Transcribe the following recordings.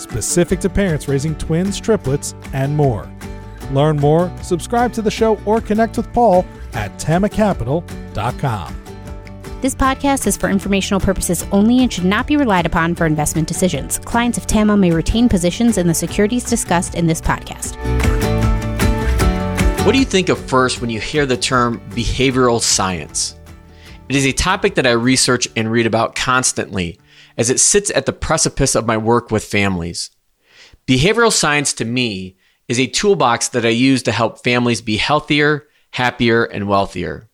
specific to parents raising twins, triplets, and more. Learn more, subscribe to the show, or connect with Paul at tamacapital.com. This podcast is for informational purposes only and should not be relied upon for investment decisions. Clients of TAMA may retain positions in the securities discussed in this podcast. What do you think of first when you hear the term behavioral science? It is a topic that I research and read about constantly as it sits at the precipice of my work with families. Behavioral science to me is a toolbox that I use to help families be healthier, happier, and wealthier.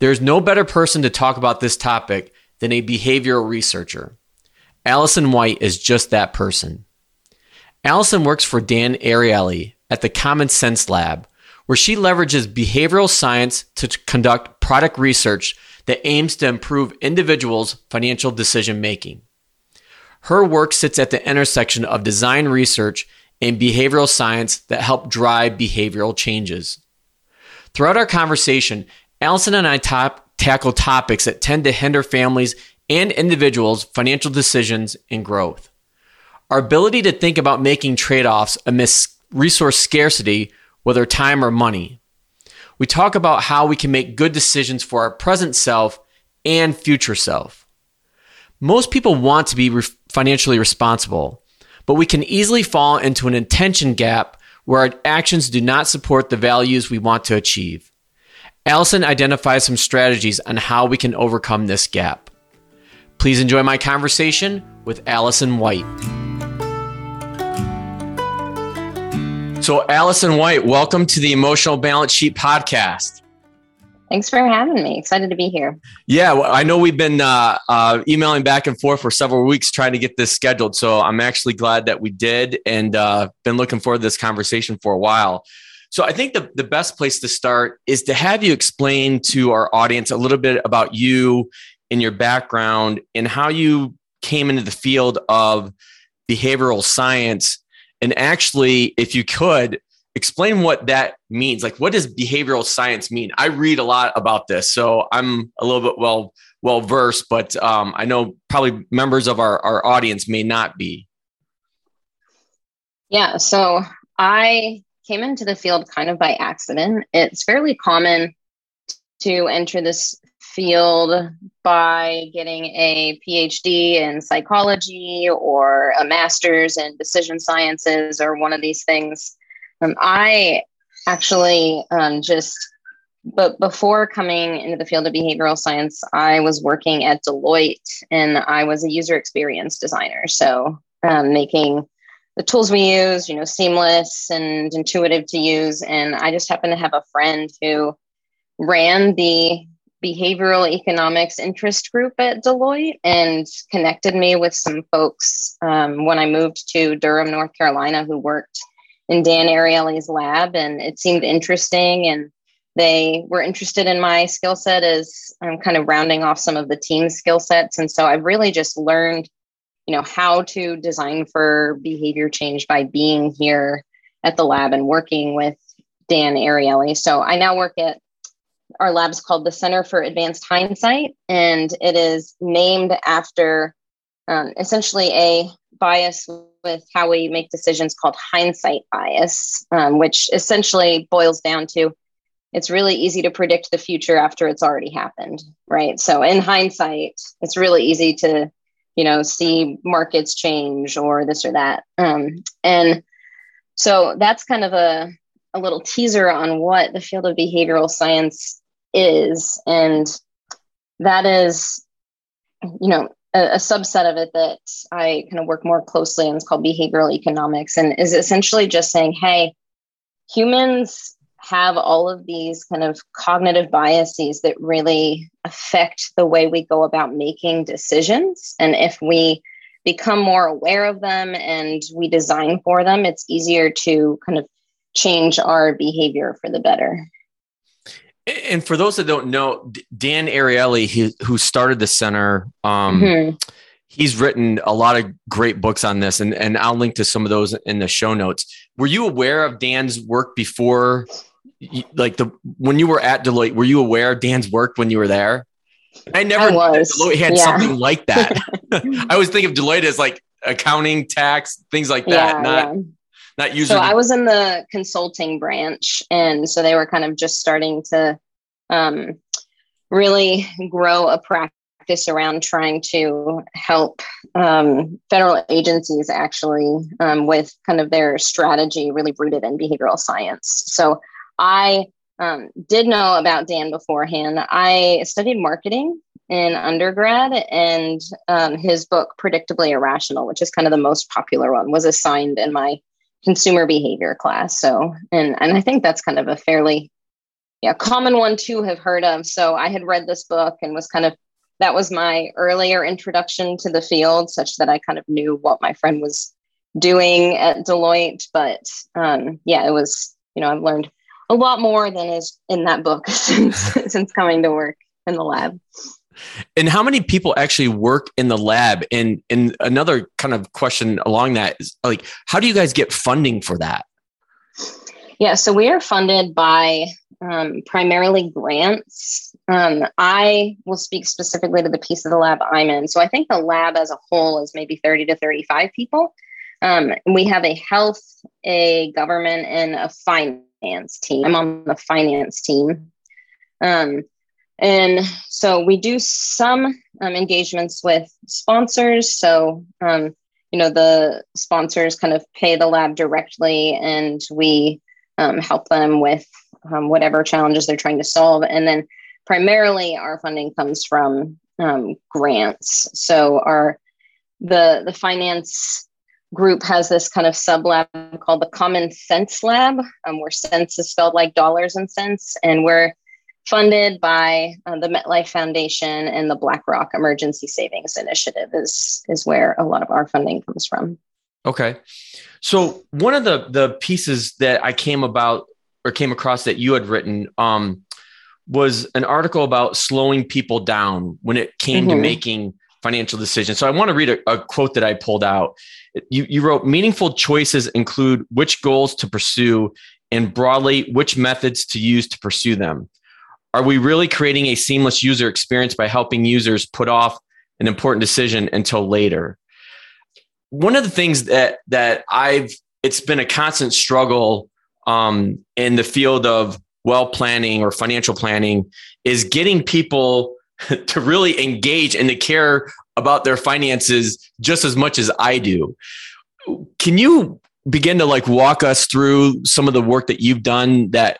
There is no better person to talk about this topic than a behavioral researcher. Allison White is just that person. Allison works for Dan Ariely at the Common Sense Lab, where she leverages behavioral science to conduct product research that aims to improve individuals' financial decision making. Her work sits at the intersection of design research and behavioral science that help drive behavioral changes. Throughout our conversation, Allison and I top, tackle topics that tend to hinder families and individuals' financial decisions and growth. Our ability to think about making trade offs amidst resource scarcity, whether time or money, we talk about how we can make good decisions for our present self and future self. Most people want to be re- financially responsible, but we can easily fall into an intention gap where our actions do not support the values we want to achieve. Allison identifies some strategies on how we can overcome this gap. Please enjoy my conversation with Allison White. So, Allison White, welcome to the Emotional Balance Sheet podcast. Thanks for having me. Excited to be here. Yeah, well, I know we've been uh, uh, emailing back and forth for several weeks trying to get this scheduled. So I'm actually glad that we did and uh, been looking forward to this conversation for a while. So I think the, the best place to start is to have you explain to our audience a little bit about you and your background and how you came into the field of behavioral science and actually, if you could explain what that means, like what does behavioral science mean? I read a lot about this, so I'm a little bit well well versed, but um, I know probably members of our, our audience may not be. Yeah, so I came into the field kind of by accident. It's fairly common to enter this field by getting a PhD in psychology or a master's in decision sciences or one of these things. Um, I actually um, just, but before coming into the field of behavioral science, I was working at Deloitte and I was a user experience designer. So um, making the tools we use, you know, seamless and intuitive to use. And I just happened to have a friend who ran the behavioral economics interest group at Deloitte and connected me with some folks um, when I moved to Durham, North Carolina, who worked in Dan Ariely's lab. And it seemed interesting. And they were interested in my skill set as I'm kind of rounding off some of the team skill sets. And so I've really just learned, you know, how to design for behavior change by being here at the lab and working with Dan Ariely. So I now work at our lab is called the Center for Advanced Hindsight, and it is named after um, essentially a bias with how we make decisions called hindsight bias, um, which essentially boils down to it's really easy to predict the future after it's already happened, right? So in hindsight, it's really easy to, you know, see markets change or this or that. Um, and so that's kind of a, a little teaser on what the field of behavioral science is and that is you know a, a, subset of it that i kind of work more closely on It's called behavioral economics and is essentially just saying hey humans have all of these kind of cognitive biases that really affect the way we go about making decisions and if we become more aware of them and we design for them, it's easier to kind of change our behavior for the better. And for those that don't know, Dan Ariely, he, who started the center, um, mm-hmm. he's written a lot of great books on this, and, and I'll link to some of those in the show notes. Were you aware of Dan's work before, like the when you were at Deloitte? Were you aware of Dan's work when you were there? I never I was. Deloitte had yeah. something like that. I always think of Deloitte as like accounting, tax, things like that. Yeah, not yeah. Not usually. So I was in the consulting branch, and so they were kind of just starting to um, really grow a practice around trying to help um, federal agencies actually um, with kind of their strategy really rooted in behavioral science. So I um, did know about Dan beforehand. I studied marketing in undergrad, and um, his book, Predictably Irrational, which is kind of the most popular one, was assigned in my consumer behavior class. So, and and I think that's kind of a fairly yeah common one to have heard of. So I had read this book and was kind of that was my earlier introduction to the field, such that I kind of knew what my friend was doing at Deloitte. But um, yeah, it was you know I've learned a lot more than is in that book since since coming to work in the lab. And how many people actually work in the lab? And and another kind of question along that is like, how do you guys get funding for that? Yeah, so we are funded by um, primarily grants. Um, I will speak specifically to the piece of the lab I'm in. So I think the lab as a whole is maybe 30 to 35 people. Um, we have a health, a government, and a finance finance team. I'm on the finance team. Um, and so we do some um, engagements with sponsors. So, um, you know, the sponsors kind of pay the lab directly and we um, help them with um, whatever challenges they're trying to solve. And then primarily our funding comes from um, grants. So our the the finance group has this kind of sub lab called the Common Sense Lab, um, where sense is spelled like dollars and cents. And we're funded by uh, the MetLife Foundation and the BlackRock Emergency Savings Initiative, is, is where a lot of our funding comes from. Okay. So one of the the pieces that I came about or came across that you had written um, was an article about slowing people down when it came mm-hmm. to making financial decisions. So I want to read a, a quote that I pulled out. You, you wrote meaningful choices include which goals to pursue and broadly which methods to use to pursue them. Are we really creating a seamless user experience by helping users put off an important decision until later? One of the things that that I've it's been a constant struggle um, in the field of well planning or financial planning is getting people to really engage and to care about their finances just as much as I do. Can you begin to like walk us through some of the work that you've done that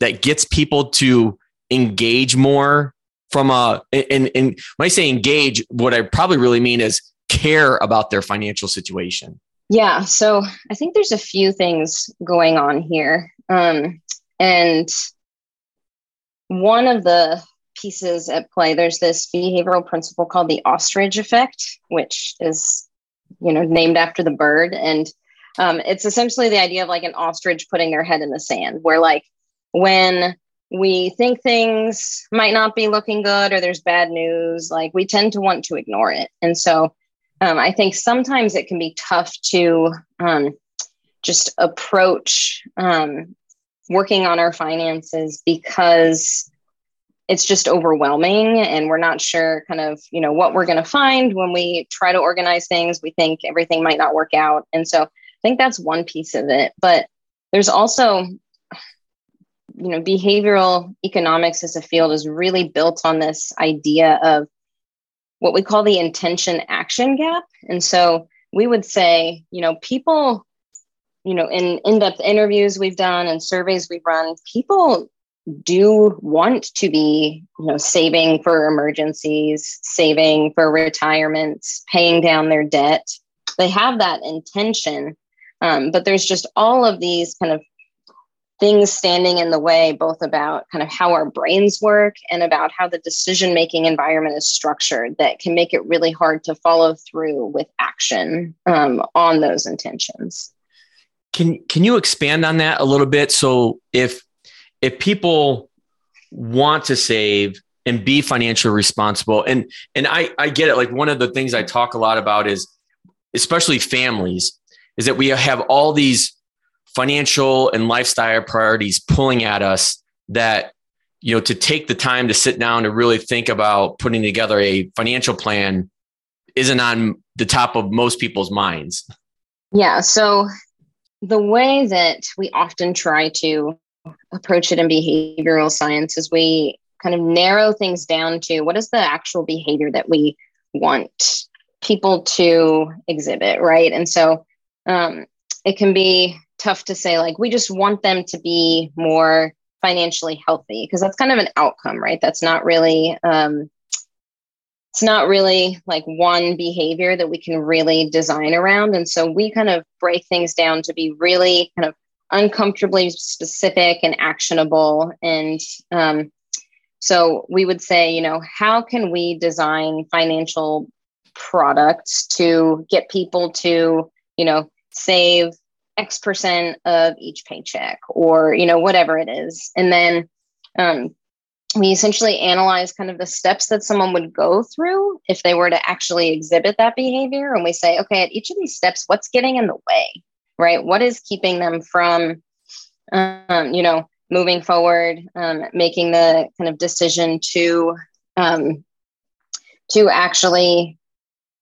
that gets people to engage more from a and, and when I say engage, what I probably really mean is care about their financial situation. Yeah, so I think there's a few things going on here. Um, and one of the pieces at play. There's this behavioral principle called the ostrich effect, which is, you know, named after the bird. And um, it's essentially the idea of like an ostrich putting their head in the sand, where like when we think things might not be looking good or there's bad news, like we tend to want to ignore it. And so um, I think sometimes it can be tough to um, just approach um, working on our finances because it's just overwhelming and we're not sure kind of you know what we're going to find when we try to organize things. We think everything might not work out. And so i think that's one piece of it. But there's also you know behavioral economics as a field is really built on this idea of what we call the intention action gap. And so we would say you know people you know in in-depth interviews we've done and surveys we've run people do want to be you know saving for emergencies saving for retirements paying down their debt. They have that intention um, but there's just all of these kind of things standing in the way, both about kind of how our brains work and about how the decision making environment is structured that can make it really hard to follow through with action um, on those intentions. Can can you expand on that a little bit? So if if people want to save and be financially responsible, and and I I get it. Like one of the things I talk a lot about is especially families is that we have all these financial and lifestyle priorities pulling at us that you know to take the time to sit down to really think about putting together a financial plan isn't on the top of most people's minds. Yeah so the way that we often try to approach it in behavioral science is we kind of narrow things down to what is the actual behavior that we want people to exhibit right? And so um, it can be tough to say like we just want them to be more financially healthy because that's kind of an outcome right? That's not really um, it's not really like one behavior that we can really design around. And so we kind of break things down to be really kind of uncomfortably specific and actionable. And um, so we would say you know how can we design financial products to get people to you know save X percent of each paycheck or, you know, whatever it is. And then um, we essentially analyze kind of the steps that someone would go through if they were to actually exhibit that behavior. And we say, okay, at each of these steps, what's getting in the way, right? What is keeping them from, um, you know, moving forward, um, making the kind of decision to, um, to actually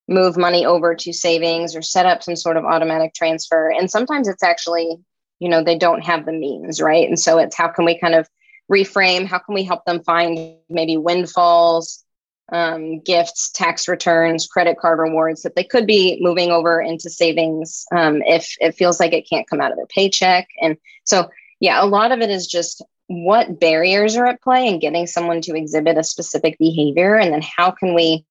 move money over to savings or set up some sort of automatic transfer. And sometimes it's actually, you know, they don't have the means, right? And so it's how can we kind of reframe? How can we help them find maybe windfalls, um, gifts, tax returns, credit card rewards that they could be moving over into savings um, if it feels like it can't come out of their paycheck. And so, yeah, a lot of it is just what barriers are at play and getting someone to exhibit a specific behavior. And then how can we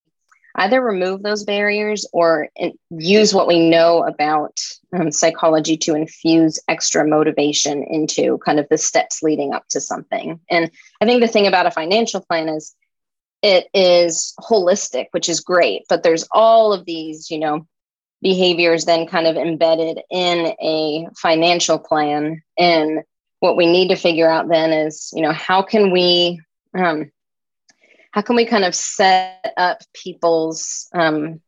either remove those barriers or use what we know about um, psychology to infuse extra motivation into kind of the steps leading up to something. And I think the thing about a financial plan is it is holistic, which is great, but there's all of these, you know, behaviors then kind of embedded in a financial plan. And what we need to figure out then is, you know, how can we um, how can we kind of set up people's um,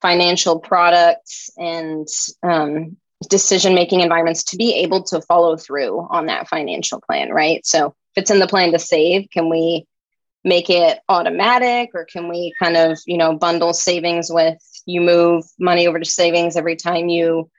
financial products and um, decision making environments to be able to follow through on that financial plan, right? So if it's in the plan to save, can we make it automatic or can we kind of, you know, bundle savings with you move money over to savings every time you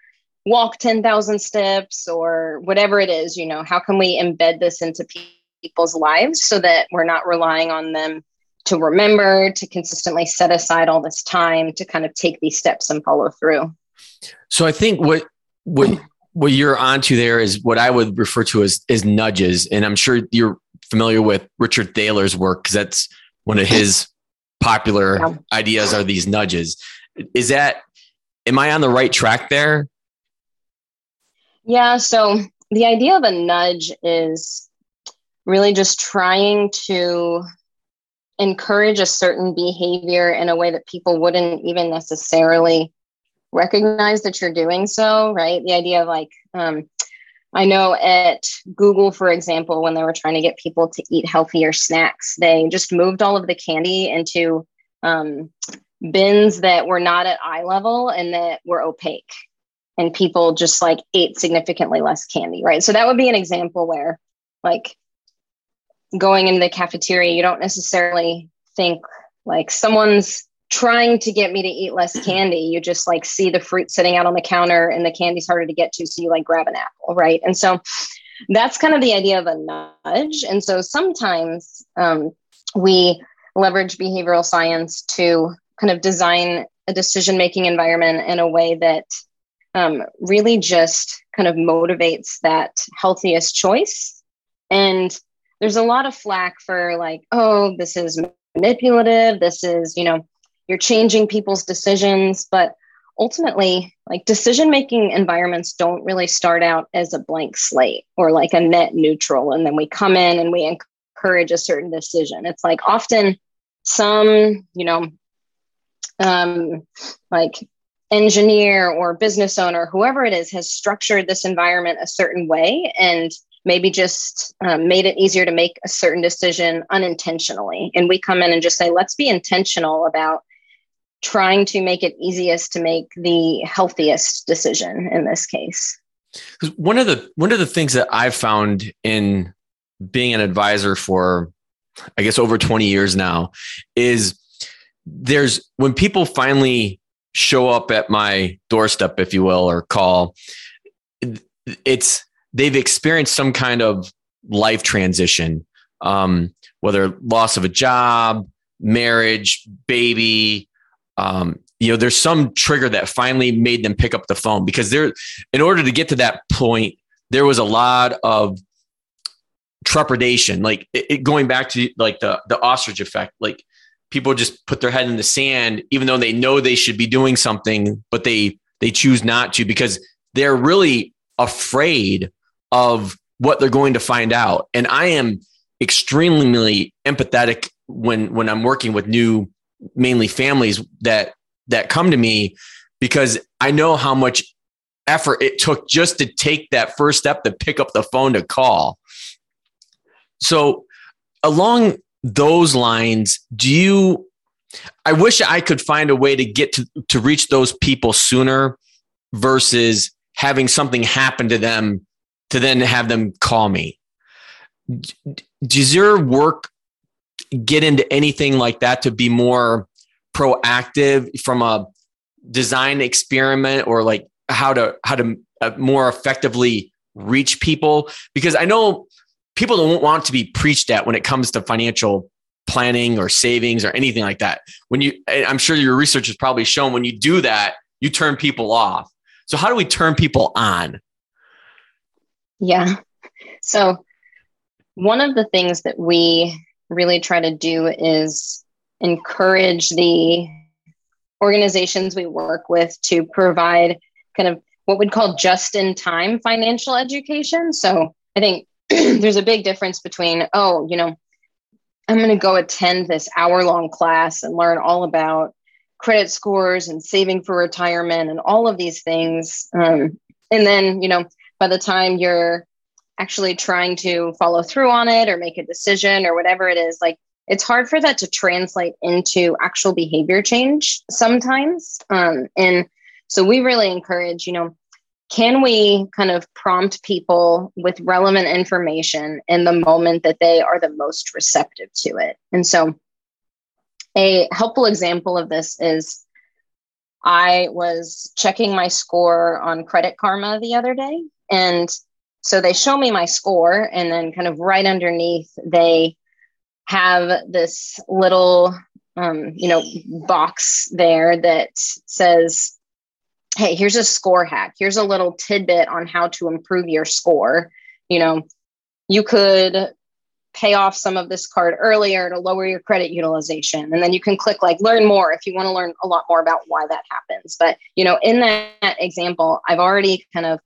walk 10,000 steps or whatever it is, you know, how can we embed this into people? People's lives so that we're not relying on them to remember, to consistently set aside all this time to kind of take these steps and follow through. So I think what what what you're onto there is what I would refer to as as nudges, and I'm sure you're familiar with Richard Thaler's work because that's one of his popular yeah. ideas are these nudges. Is that am I on the right track there? Yeah. So the idea of a nudge is really just trying to encourage a certain behavior in a way that people wouldn't even necessarily recognize that you're doing so, right? The idea of like, um, I know at Google, for example, when they were trying to get people to eat healthier snacks, they just moved all of the candy into um, bins that were not at eye level and that were opaque. And people just like ate significantly less candy, right? So that would be an example where, like, going into the cafeteria, you don't necessarily think like someone's trying to get me to eat less candy. You just like see the fruit sitting out on the counter and the candy's harder to get to. So you like grab an apple, right? And so that's kind of the idea of a nudge. And so sometimes um, we leverage behavioral science to kind of design a decision making environment in a way that um, really just kind of motivates that healthiest choice. And there's a lot of flack for like, oh, this is manipulative. This is, you know, you're changing people's decisions. But ultimately like decision making environments don't really start out as a blank slate or like a net neutral and then we come in and we encourage a certain decision it's like often some you know um like engineer or business owner whoever it is has structured this environment a certain way and maybe just um, made it easier to make a certain decision unintentionally and we come in and just say let's be intentional about trying to make it easiest to make the healthiest decision in this case. One of the one of the things that I've found in being an advisor for I guess over 20 years now is there's when people finally show up at my doorstep if you will or call it's they've experienced some kind of life transition um, whether loss of a job marriage baby um, you know, there's some trigger that finally made them pick up the phone because there, in order to get to that point, there was a lot of trepidation, like it, it going back to like the the ostrich effect, like people just put their head in the sand, even though they know they should be doing something, but they they choose not to because they're really afraid of what they're going to find out. And I am extremely empathetic when when I'm working with new mainly families that that come to me because I know how much effort it took just to take that first step to pick up the phone to call. So along those lines, do you I wish I could find a way to get to, to reach those people sooner versus having something happen to them to then have them call me. Does your work get into anything like that to be more proactive from a design experiment or like how to how to uh, more effectively reach people? Because i know people don't want to be preached at when it comes to financial planning or savings or anything like that. When you i'm sure your research has probably shown when you do that you turn people off. So how do we turn people on yeah so one of the things that we really try to do is encourage the organizations we work with to provide kind of what we'd call just in time financial education. So I think there's a big difference between, oh, you know, I'm going to go attend this hour long class and learn all about credit scores and saving for retirement and all of these things. Um, and then, you know, by the time you're actually trying to follow through on it or make a decision or whatever it is, like it's hard for that to translate into actual behavior change sometimes. Um, and so we really encourage, you know, can we kind of prompt people with relevant information in the moment that they are the most receptive to it? And so a helpful example of this is I was checking my score on Credit Karma the other day. And so they show me my score, and then kind of right underneath, they have this little, um, you know, box there that says, hey, here's a score hack. Here's a little tidbit on how to improve your score. You know, you could pay off some of this card earlier to lower your credit utilization and then you can click like learn more if you want to learn a lot more about why that happens but you know in that example i've already kind of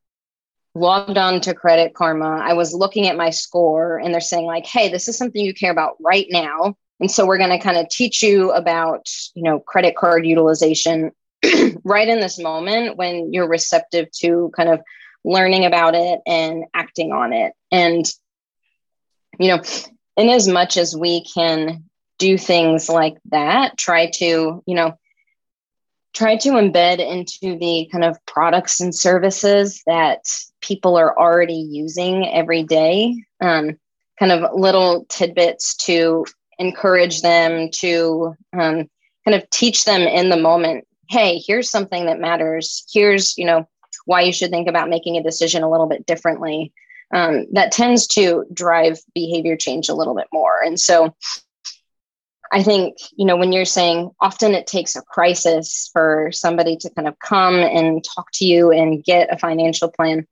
logged on to Credit Karma. I was looking at my score and they're saying, like, hey, this is something you care about right now. And so we're going to kind of teach you about, you know, credit card utilization right in this moment when you're receptive to kind of learning about it and acting on it. And, you know, in as much as we can do things like that, try to, you know, try to embed into the kind of products and services that people are already using every day. Um, kind of little tidbits to encourage them to um, kind of teach them in the moment hey here's something that matters. Here's you know why you should think about making a decision a little bit differently. Um, that tends to drive behavior change a little bit more. And so I think, you know, when you're saying often it takes a crisis for somebody to kind of come and talk to you and get a financial plan,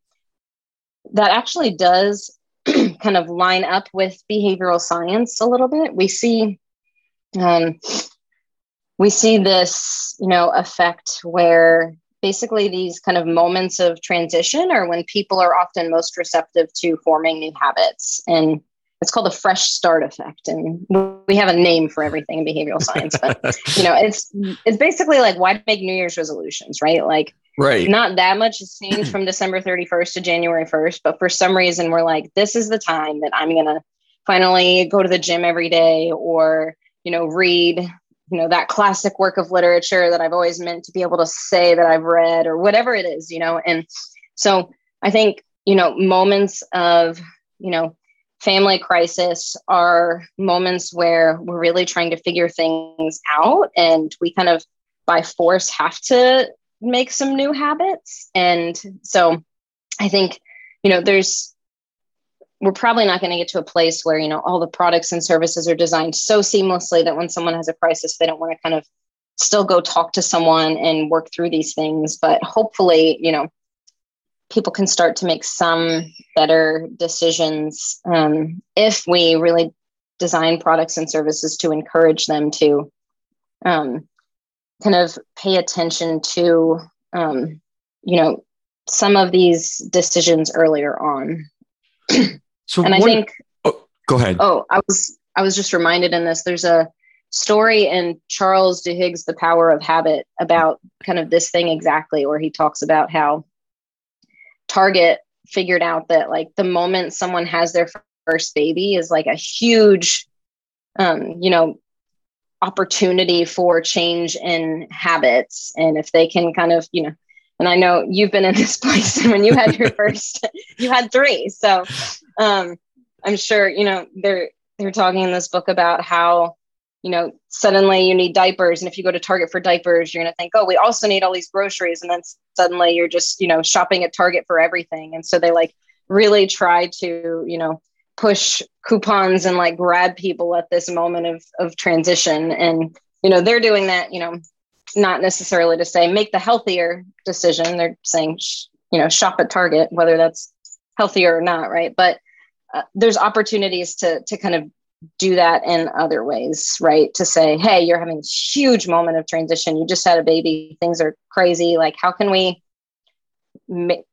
that actually does kind of line up with behavioral science a little bit. We see, um, we see this, you know, effect where basically these kind of moments of transition are when people are often most receptive to forming new habits and it's called the fresh start effect. And we have a name for everything in behavioral science but you know it's it's basically like why make new year's resolutions right? Like right. not that much has changed from december 31st to january 1st but for some reason we're like this is the time that i'm going to finally go to the gym every day or you know read you know that classic work of literature that i've always meant to be able to say that i've read or whatever it is you know? And so i think you know moments of you know family crisis are moments where we're really trying to figure things out and we kind of by force have to make some new habits. And so i think you know there's we're probably not going to get to a place where you know all the products and services are designed so seamlessly that when someone has a crisis they don't want to kind of still go talk to someone and work through these things. But hopefully you know people can start to make some better decisions um, if we really design products and services to encourage them to um, kind of pay attention to um, you know some of these decisions earlier on. So and i think oh, go ahead. Oh i was i was just reminded in this there's a story in charles duhigg's the power of habit about kind of this thing exactly where he talks about how Target figured out that like the moment someone has their first baby is like a huge, um, you know, opportunity for change in habits. And if they can kind of, you know, and I know you've been in this place when you had your first, you had three. So um, I'm sure, you know, they're, they're talking in this book about how you know, suddenly you need diapers. And if you go to Target for diapers, you're going to think, oh, we also need all these groceries. And then suddenly you're just, you know, shopping at Target for everything. And so they like really try to, you know, push coupons and like grab people at this moment of, of transition. And, you know, they're doing that, you know, not necessarily to say make the healthier decision. They're saying, you know, shop at Target, whether that's healthier or not. Right. But uh, there's opportunities to, to kind of do that in other ways, right? To say, hey, you're having huge moment of transition. You just had a baby. Things are crazy. Like, how can we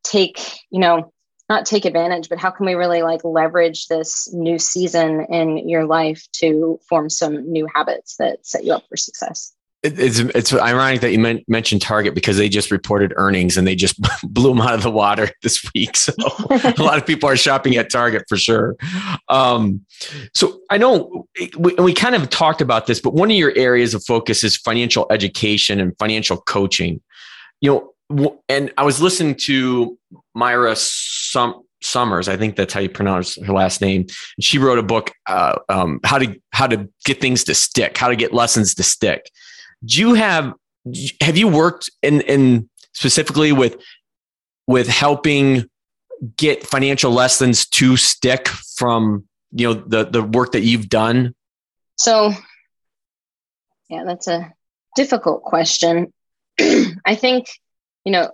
take, you know, not take advantage, but how can we really like leverage this new season in your life to form some new habits that set you up for success? It's it's ironic that you mentioned Target because they just reported earnings and they just blew them out of the water this week. So a lot of people are shopping at Target for sure. Um, so I know we, we kind of talked about this, but one of your areas of focus is financial education and financial coaching. You know, and I was listening to Myra Sum, Summers. I think that's how you pronounce her last name. She wrote a book, uh, um, how to how to get things to stick, how to get lessons to stick do you have have you worked in in specifically with with helping get financial lessons to stick from you know the the work that you've done? So yeah that's a difficult question. I think you know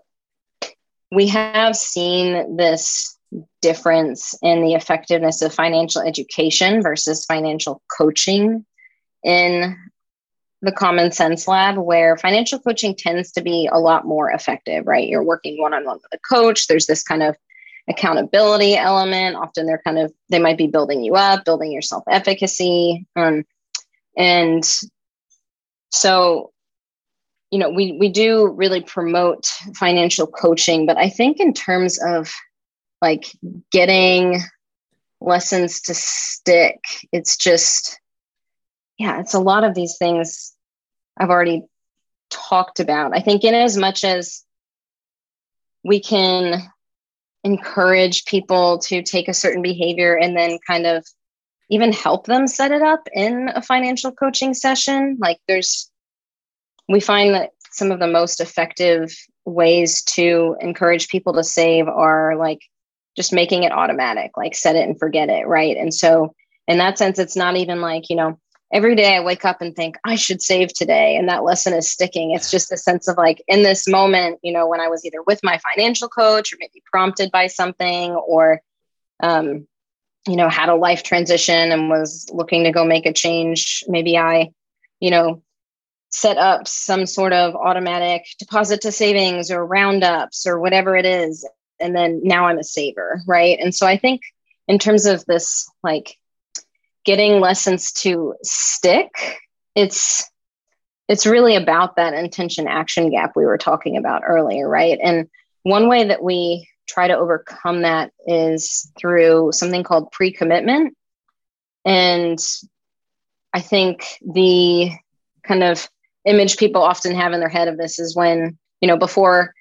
we have seen this difference in the effectiveness of financial education versus financial coaching in the Common Sense Lab, where financial coaching tends to be a lot more effective, right? You're working one on one with a coach. There's this kind of accountability element. Often they're kind of, they might be building you up, building your self efficacy. Um, and so, you know, we, we do really promote financial coaching, but I think in terms of like getting lessons to stick, it's just, yeah, it's a lot of these things I've already talked about. I think, in as much as we can encourage people to take a certain behavior and then kind of even help them set it up in a financial coaching session, like there's, we find that some of the most effective ways to encourage people to save are like just making it automatic, like set it and forget it, right? And so, in that sense, it's not even like, you know, every day I wake up and think I should save today. And that lesson is sticking. It's just a sense of like in this moment, you know, when I was either with my financial coach or maybe prompted by something or, um, you know, had a life transition and was looking to go make a change. Maybe I, you know, set up some sort of automatic deposit to savings or roundups or whatever it is and then now i'm a saver right and so i think in terms of this like getting lessons to stick it's it's really about that intention action gap we were talking about earlier right? And one way that we try to overcome that is through something called pre-commitment. And i think the kind of image people often have in their head of this is when you know before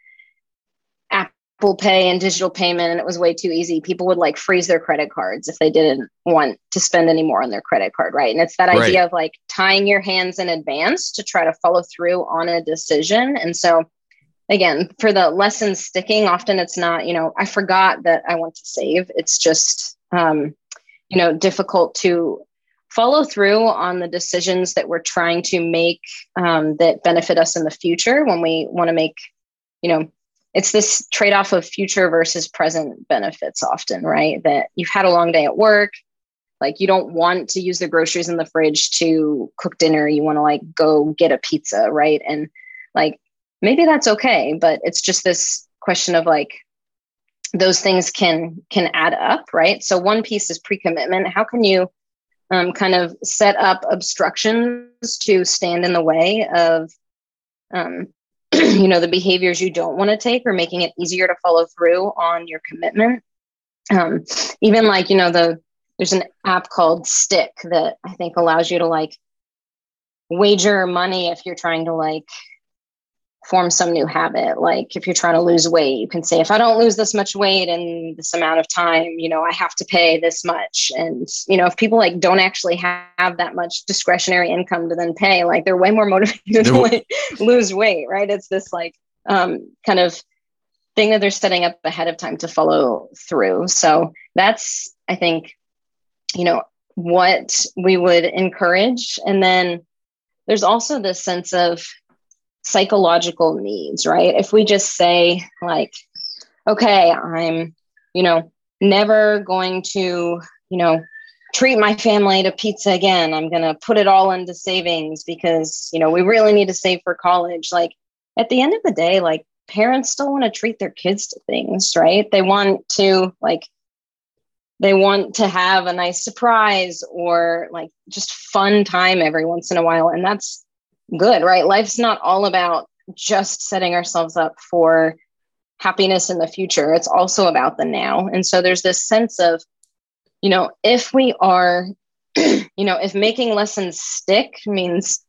Apple Pay and digital payment, and it was way too easy. People would like freeze their credit cards if they didn't want to spend any more on their credit card, right? And it's that right. idea of like tying your hands in advance to try to follow through on a decision. And so, again, for the lessons sticking, often it's not, you know, I forgot that I want to save. It's just, um, you know, difficult to follow through on the decisions that we're trying to make um, that benefit us in the future when we want to make, you know, it's this trade off of future versus present benefits often, right? That you've had a long day at work, like you don't want to use the groceries in the fridge to cook dinner. You want to like go get a pizza, right? And like maybe that's okay, but it's just this question of like those things can can add up, right? So one piece is pre-commitment. How can you um, kind of set up obstructions to stand in the way of um, you know the behaviors you don't want to take or making it easier to follow through on your commitment. Um, even like you know the there's an app called stick that i think allows you to like wager money if you're trying to like form some new habit. Like if you're trying to lose weight, you can say, if I don't lose this much weight in this amount of time, you know, I have to pay this much. And, you know, if people like don't actually have that much discretionary income to then pay, like they're way more motivated to like, lose weight, right? It's this like um, kind of thing that they're setting up ahead of time to follow through. So that's, I think, you know, what we would encourage. And then there's also this sense of psychological needs, right? If we just say, like, okay, I'm, you know, never going to, you know, treat my family to pizza again. I'm going to put it all into savings because, you know, we really need to save for college. Like, at the end of the day, like, parents still want to treat their kids to things, right? They want to, like, they want to have a nice surprise or like just fun time every once in a while and that's good, right? Life's not all about just setting ourselves up for happiness in the future. It's also about the now. And so there's this sense of, you know, if we are, you know, if making lessons stick means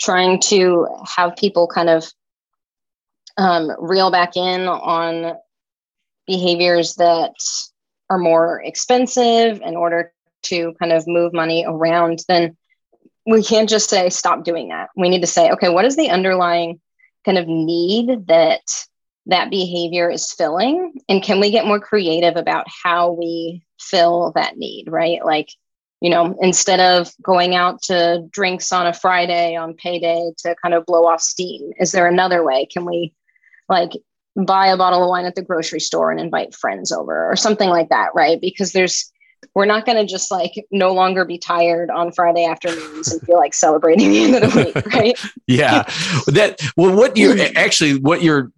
trying to have people kind of um, reel back in on behaviors that are more expensive in order to kind of move money around, then we can't just say stop doing that. We need to say, okay, what is the underlying kind of need that that behavior is filling? And can we get more creative about how we fill that need, right? Like, you know, instead of going out to drinks on a Friday on payday to kind of blow off steam, is there another way? Can we like buy a bottle of wine at the grocery store and invite friends over or something like that, right? Because there's we're not going to just like no longer be tired on Friday afternoons and feel like celebrating the end of the week, right? yeah. That well, what you actually what you're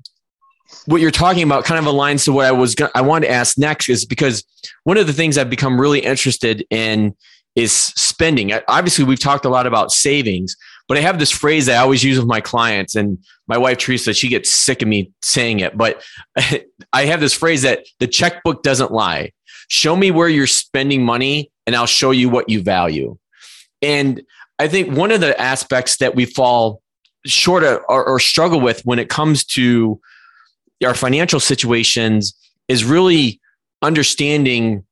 what you're talking about kind of aligns to what I was going I wanted to ask next is because one of the things I've become really interested in is spending. Obviously, we've talked a lot about savings, but I have this phrase that I always use with my clients, and my wife Teresa, she gets sick of me saying it, but I have this phrase that the checkbook doesn't lie show me where you're spending money and I'll show you what you value. And I think one of the aspects that we fall short of or, or struggle with when it comes to our financial situations is really understanding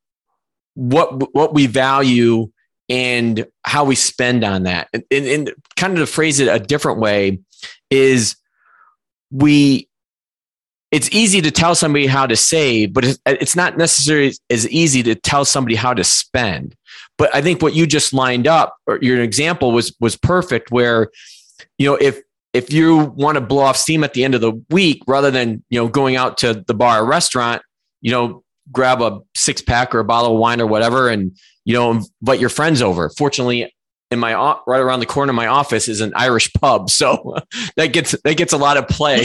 what what we value and how we spend on that. And, and, and, kind of to phrase it a different way is we it's easy to tell somebody how to save, but it's not necessarily as easy to tell somebody how to spend. But I think what you just lined up, or your example was was perfect. Where, you know, if if you want to blow off steam at the end of the week, rather than you know going out to the bar or restaurant, you know, grab a six pack or a bottle of wine or whatever, and you know, invite your friends over. Fortunately, in my right around the corner of my office is an Irish pub, so that gets that gets a lot of play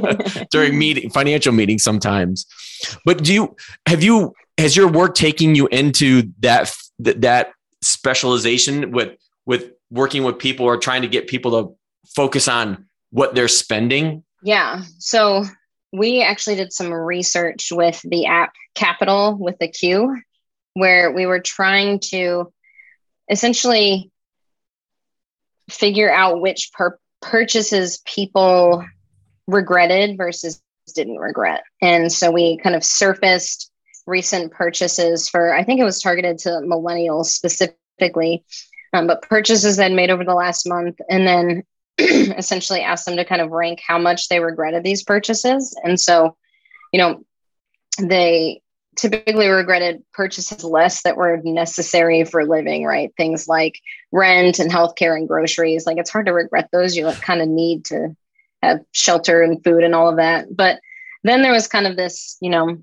during meeting financial meetings sometimes. But do you have you has your work taking you into that that specialization with with working with people or trying to get people to focus on what they're spending? Yeah. So we actually did some research with the app Qapital with the Q, where we were trying to essentially figure out which purchases people regretted versus didn't regret. And so we kind of surfaced recent purchases for, I think it was targeted to millennials specifically, um, but purchases that made over the last month. And then essentially asked them to kind of rank how much they regretted these purchases. And so, you know, they typically regretted purchases less that were necessary for living, right? Things like rent and healthcare and groceries. Like it's hard to regret those. You like, kind of need to have shelter and food and all of that. But then there was kind of this, you know,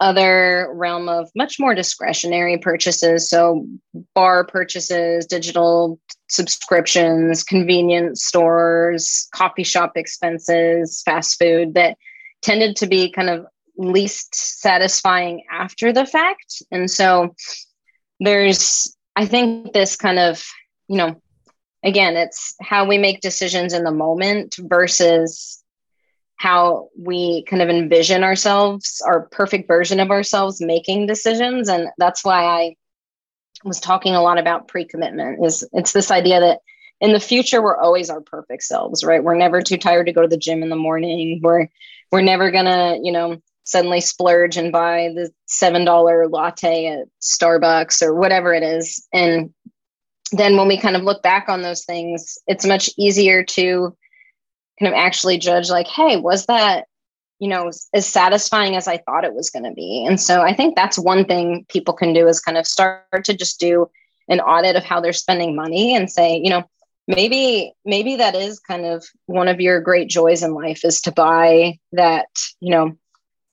other realm of much more discretionary purchases. So bar purchases, digital subscriptions, convenience stores, coffee shop expenses, fast food that tended to be kind of least satisfying after the fact. And so there's, I think, this kind of, you know, again, it's how we make decisions in the moment versus how we kind of envision ourselves, our perfect version of ourselves making decisions. And that's why I was talking a lot about pre-commitment is it's this idea that in the future we're always our perfect selves right we're never too tired to go to the gym in the morning we're we're never gonna you know suddenly splurge and buy the seven dollar latte at Starbucks or whatever it is. And then when we kind of look back on those things, it's much easier to kind of actually judge like, hey, was that, you know, as satisfying as I thought it was going to be? And so I think that's one thing people can do is kind of start to just do an audit of how they're spending money and say, you know, maybe maybe that is kind of one of your great joys in life is to buy that you know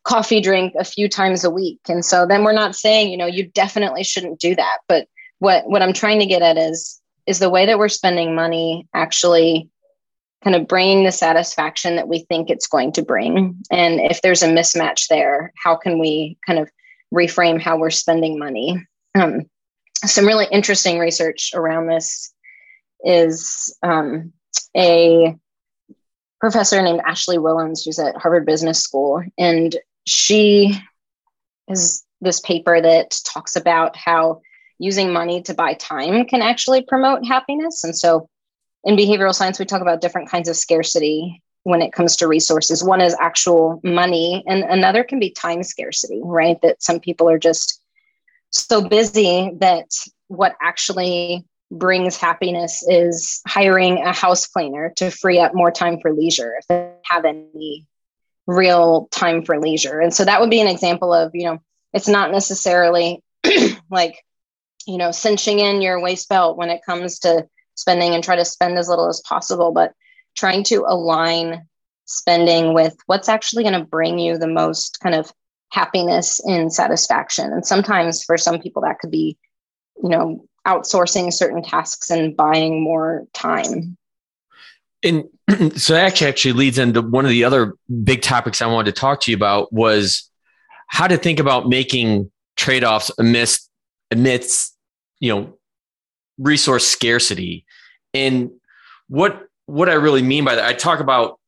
coffee drink a few times a week. And so then we're not saying, you know, you definitely shouldn't do that. But what what I'm trying to get at is is the way that we're spending money actually kind of bringing the satisfaction that we think it's going to bring. And if there's a mismatch there, how can we kind of reframe how we're spending money? Um, some really interesting research around this is um, a professor named Ashley Whillans, who's at Harvard Business School. And she has this paper that talks about how using money to buy time can actually promote happiness. And so in behavioral science, we talk about different kinds of scarcity when it comes to resources. One is actual money, and another can be time scarcity, right? That some people are just so busy that what actually brings happiness is hiring a house cleaner to free up more time for leisure if they have any real time for leisure. And so that would be an example of, you know, it's not necessarily like, you know, cinching in your waist belt when it comes to spending and try to spend as little as possible, but trying to align spending with what's actually going to bring you the most kind of happiness and satisfaction. And sometimes for some people that could be, you know, outsourcing certain tasks and buying more time. And so that actually leads into one of the other big topics I wanted to talk to you about was how to think about making trade-offs amidst amidst you know resource scarcity. And what what I really mean by that, I talk about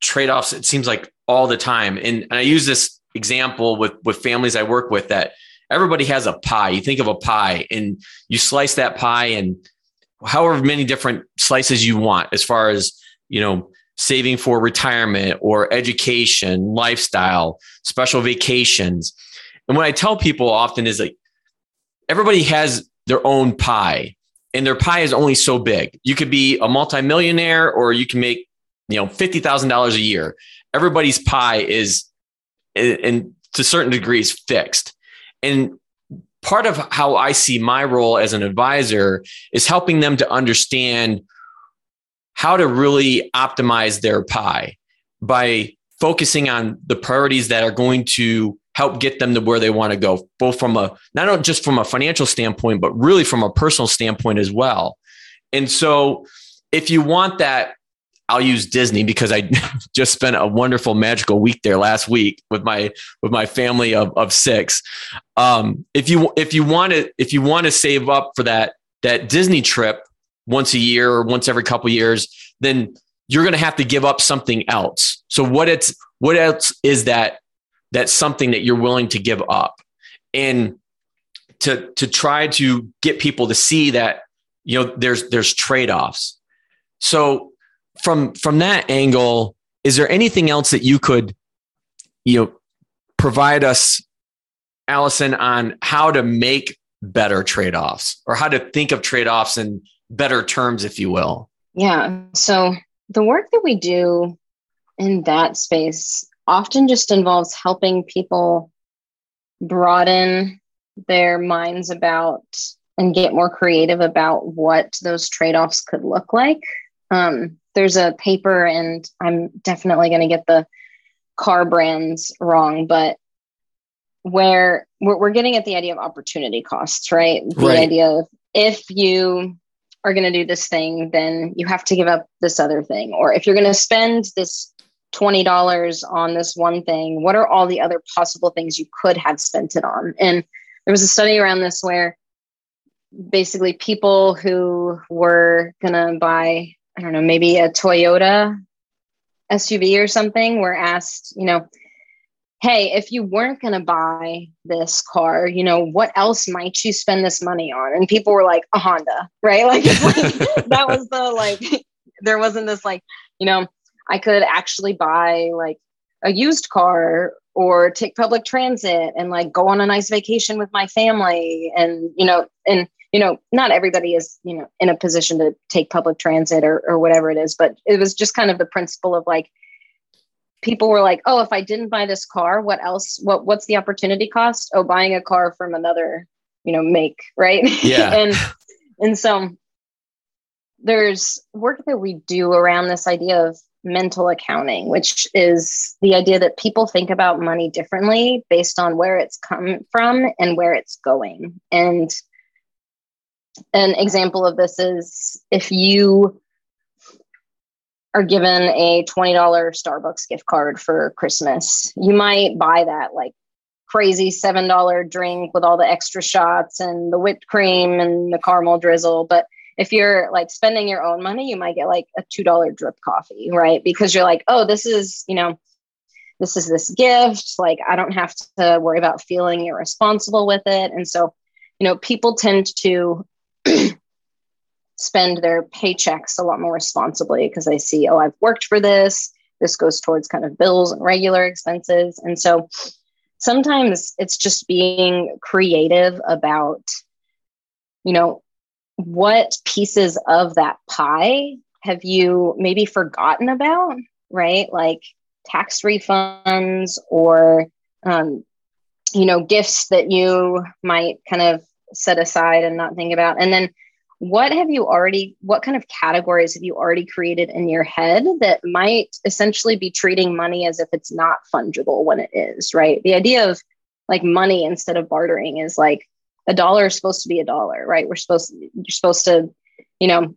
trade-offs, it seems like all the time. And, and I use this example with with families I work with that everybody has a pie. You think of a pie and you slice that pie and however many different slices you want as far as, you know, saving for retirement or education, lifestyle, special vacations. And what I tell people often is like everybody has their own pie and their pie is only so big. You could be a multimillionaire or you can make, you know, $50,000 a year. Everybody's pie is and to certain degrees fixed. And part of how I see my role as an advisor is helping them to understand how to really optimize their pie by focusing on the priorities that are going to help get them to where they want to go both from a not just from a financial standpoint but really from a personal standpoint as well. And so if you want that, I'll use Disney because I just spent a wonderful magical week there last week with my with my family of, of six. Um, if you if you want to if you want to save up for that that Disney trip once a year or once every couple years, then you're going to have to give up something else. So what it's what else is that that's something that you're willing to give up? And to to try to get people to see that you know there's there's trade-offs. So from from that angle, is there anything else that you could you know provide us Allison on how to make better trade-offs or how to think of trade-offs in better terms if you will? Yeah. So the work that we do in that space often just involves helping people broaden their minds about and get more creative about what those trade offs could look like. Um, there's a paper, and I'm definitely going to get the car brands wrong, but where we're, we're getting at the idea of opportunity costs, right? The right. idea of if you are going to do this thing, then you have to give up this other thing. Or if you're going to spend this $20 on this one thing, what are all the other possible things you could have spent it on? And there was a study around this where basically people who were going to buy, I don't know, maybe a Toyota SUV or something were asked, you know, hey, if you weren't going to buy this car, you know, what else might you spend this money on? And people were like, a Honda, right? Like, like that was the like, there wasn't this like, you know, I could actually buy like a used car or take public transit and like go on a nice vacation with my family and you know and you know not everybody is you know in a position to take public transit or, or whatever it is but it was just kind of the principle of like people were like, "Oh, if I didn't buy this car, what else? What what's the opportunity cost? Oh, buying a car from another, you know, make, right?" Yeah. and and so there's work that we do around this idea of mental accounting, which is the idea that people think about money differently based on where it's come from and where it's going. And an example of this is if you are given a $20 Starbucks gift card for Christmas, you might buy that like crazy $7 drink with all the extra shots and the whipped cream and the caramel drizzle. But if you're like spending your own money, you might get like a $2 drip coffee, right? Because you're like, oh, this is, you know, this is this gift. Like, I don't have to worry about feeling irresponsible with it. And so, you know, people tend to spend their paychecks a lot more responsibly because they see, oh, I've worked for this. This goes towards kind of bills and regular expenses. And so sometimes it's just being creative about, you know, what pieces of that pie have you maybe forgotten about, right? Like tax refunds or, um, you know, gifts that you might kind of set aside and not think about. And then what have you already what kind of categories have you already created in your head that might essentially be treating money as if it's not fungible when it is right the idea of like money instead of bartering is like a dollar is supposed to be a dollar right we're supposed you're supposed to you know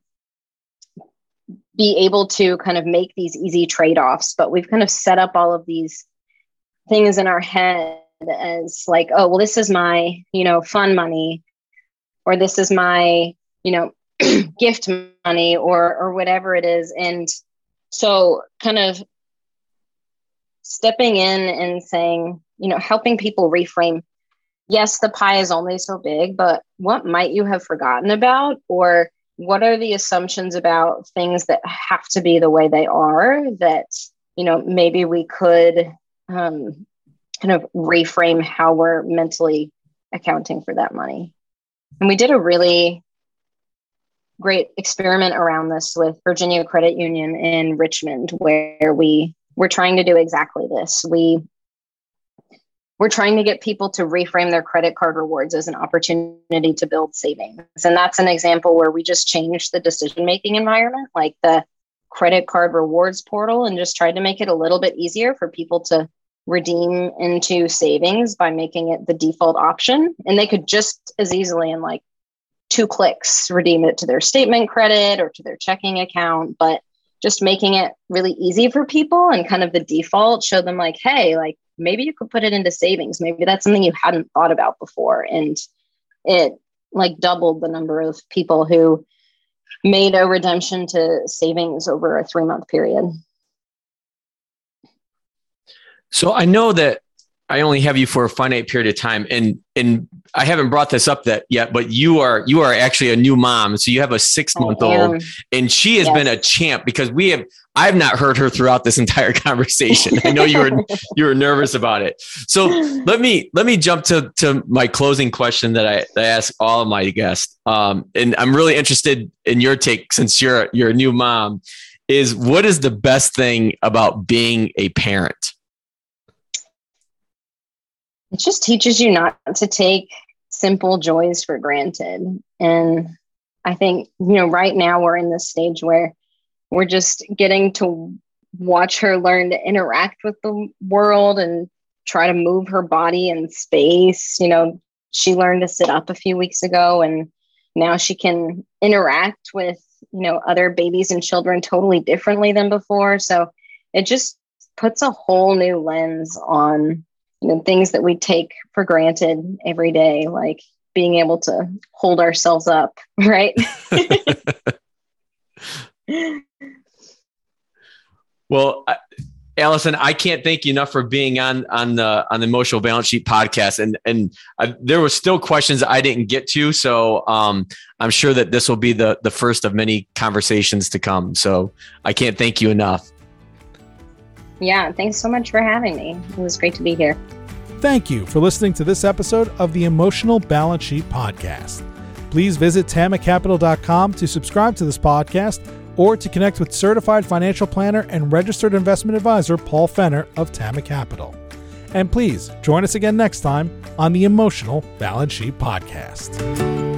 be able to kind of make these easy trade-offs but we've kind of set up all of these things in our head as like oh well this is my you know fun money or this is my you know gift money or or whatever it is. And so kind of stepping in and saying you know helping people reframe yes the pie is only so big but what might you have forgotten about? Or what are the assumptions about things that have to be the way they are that you know maybe we could um, kind of reframe how we're mentally accounting for that money and we did a really great experiment around this with Virginia Credit Union in Richmond, where we were trying to do exactly this. We we're trying to get people to reframe their credit card rewards as an opportunity to build savings. And that's an example where we just changed the decision making environment, like the credit card rewards portal, and just tried to make it a little bit easier for people to redeem into savings by making it the default option. And they could just as easily in like two clicks redeem it to their statement credit or to their checking account but just making it really easy for people and kind of the default show them like hey like maybe you could put it into savings. Maybe that's something you hadn't thought about before. And it like doubled the number of people who made a redemption to savings over a three month period so i know that I only have you for a finite period of time, and and I haven't brought this up that yet, but you are you are actually a new mom, so you have a six month old, and she has yes. been a champ because we have I've not heard her throughout this entire conversation. I know you were you were nervous about it, so let me let me jump to to my closing question that I, that I ask all of my guests, um, and I'm really interested in your take since you're you're a new mom. Is what is the best thing about being a parent? It just teaches you not to take simple joys for granted. And I think, you know, right now we're in this stage where we're just getting to watch her learn to interact with the world and try to move her body in space. You know, she learned to sit up a few weeks ago and now she can interact with, you know, other babies and children totally differently than before. So it just puts a whole new lens on you know, things that we take for granted every day, like being able to hold ourselves up, right? well, Allison, I can't thank you enough for being on on the on the emotional balance sheet podcast, and and I, there were still questions I didn't get to, so um, I'm sure that this will be the the first of many conversations to come. So I can't thank you enough. Yeah, thanks so much for having me. It was great to be here. Thank you for listening to this episode of the Emotional Balance Sheet Podcast. Please visit tamacapital.com to subscribe to this podcast or to connect with certified financial planner and registered investment advisor Paul Fenner of Tama Capital. And please join us again next time on the Emotional Balance Sheet Podcast.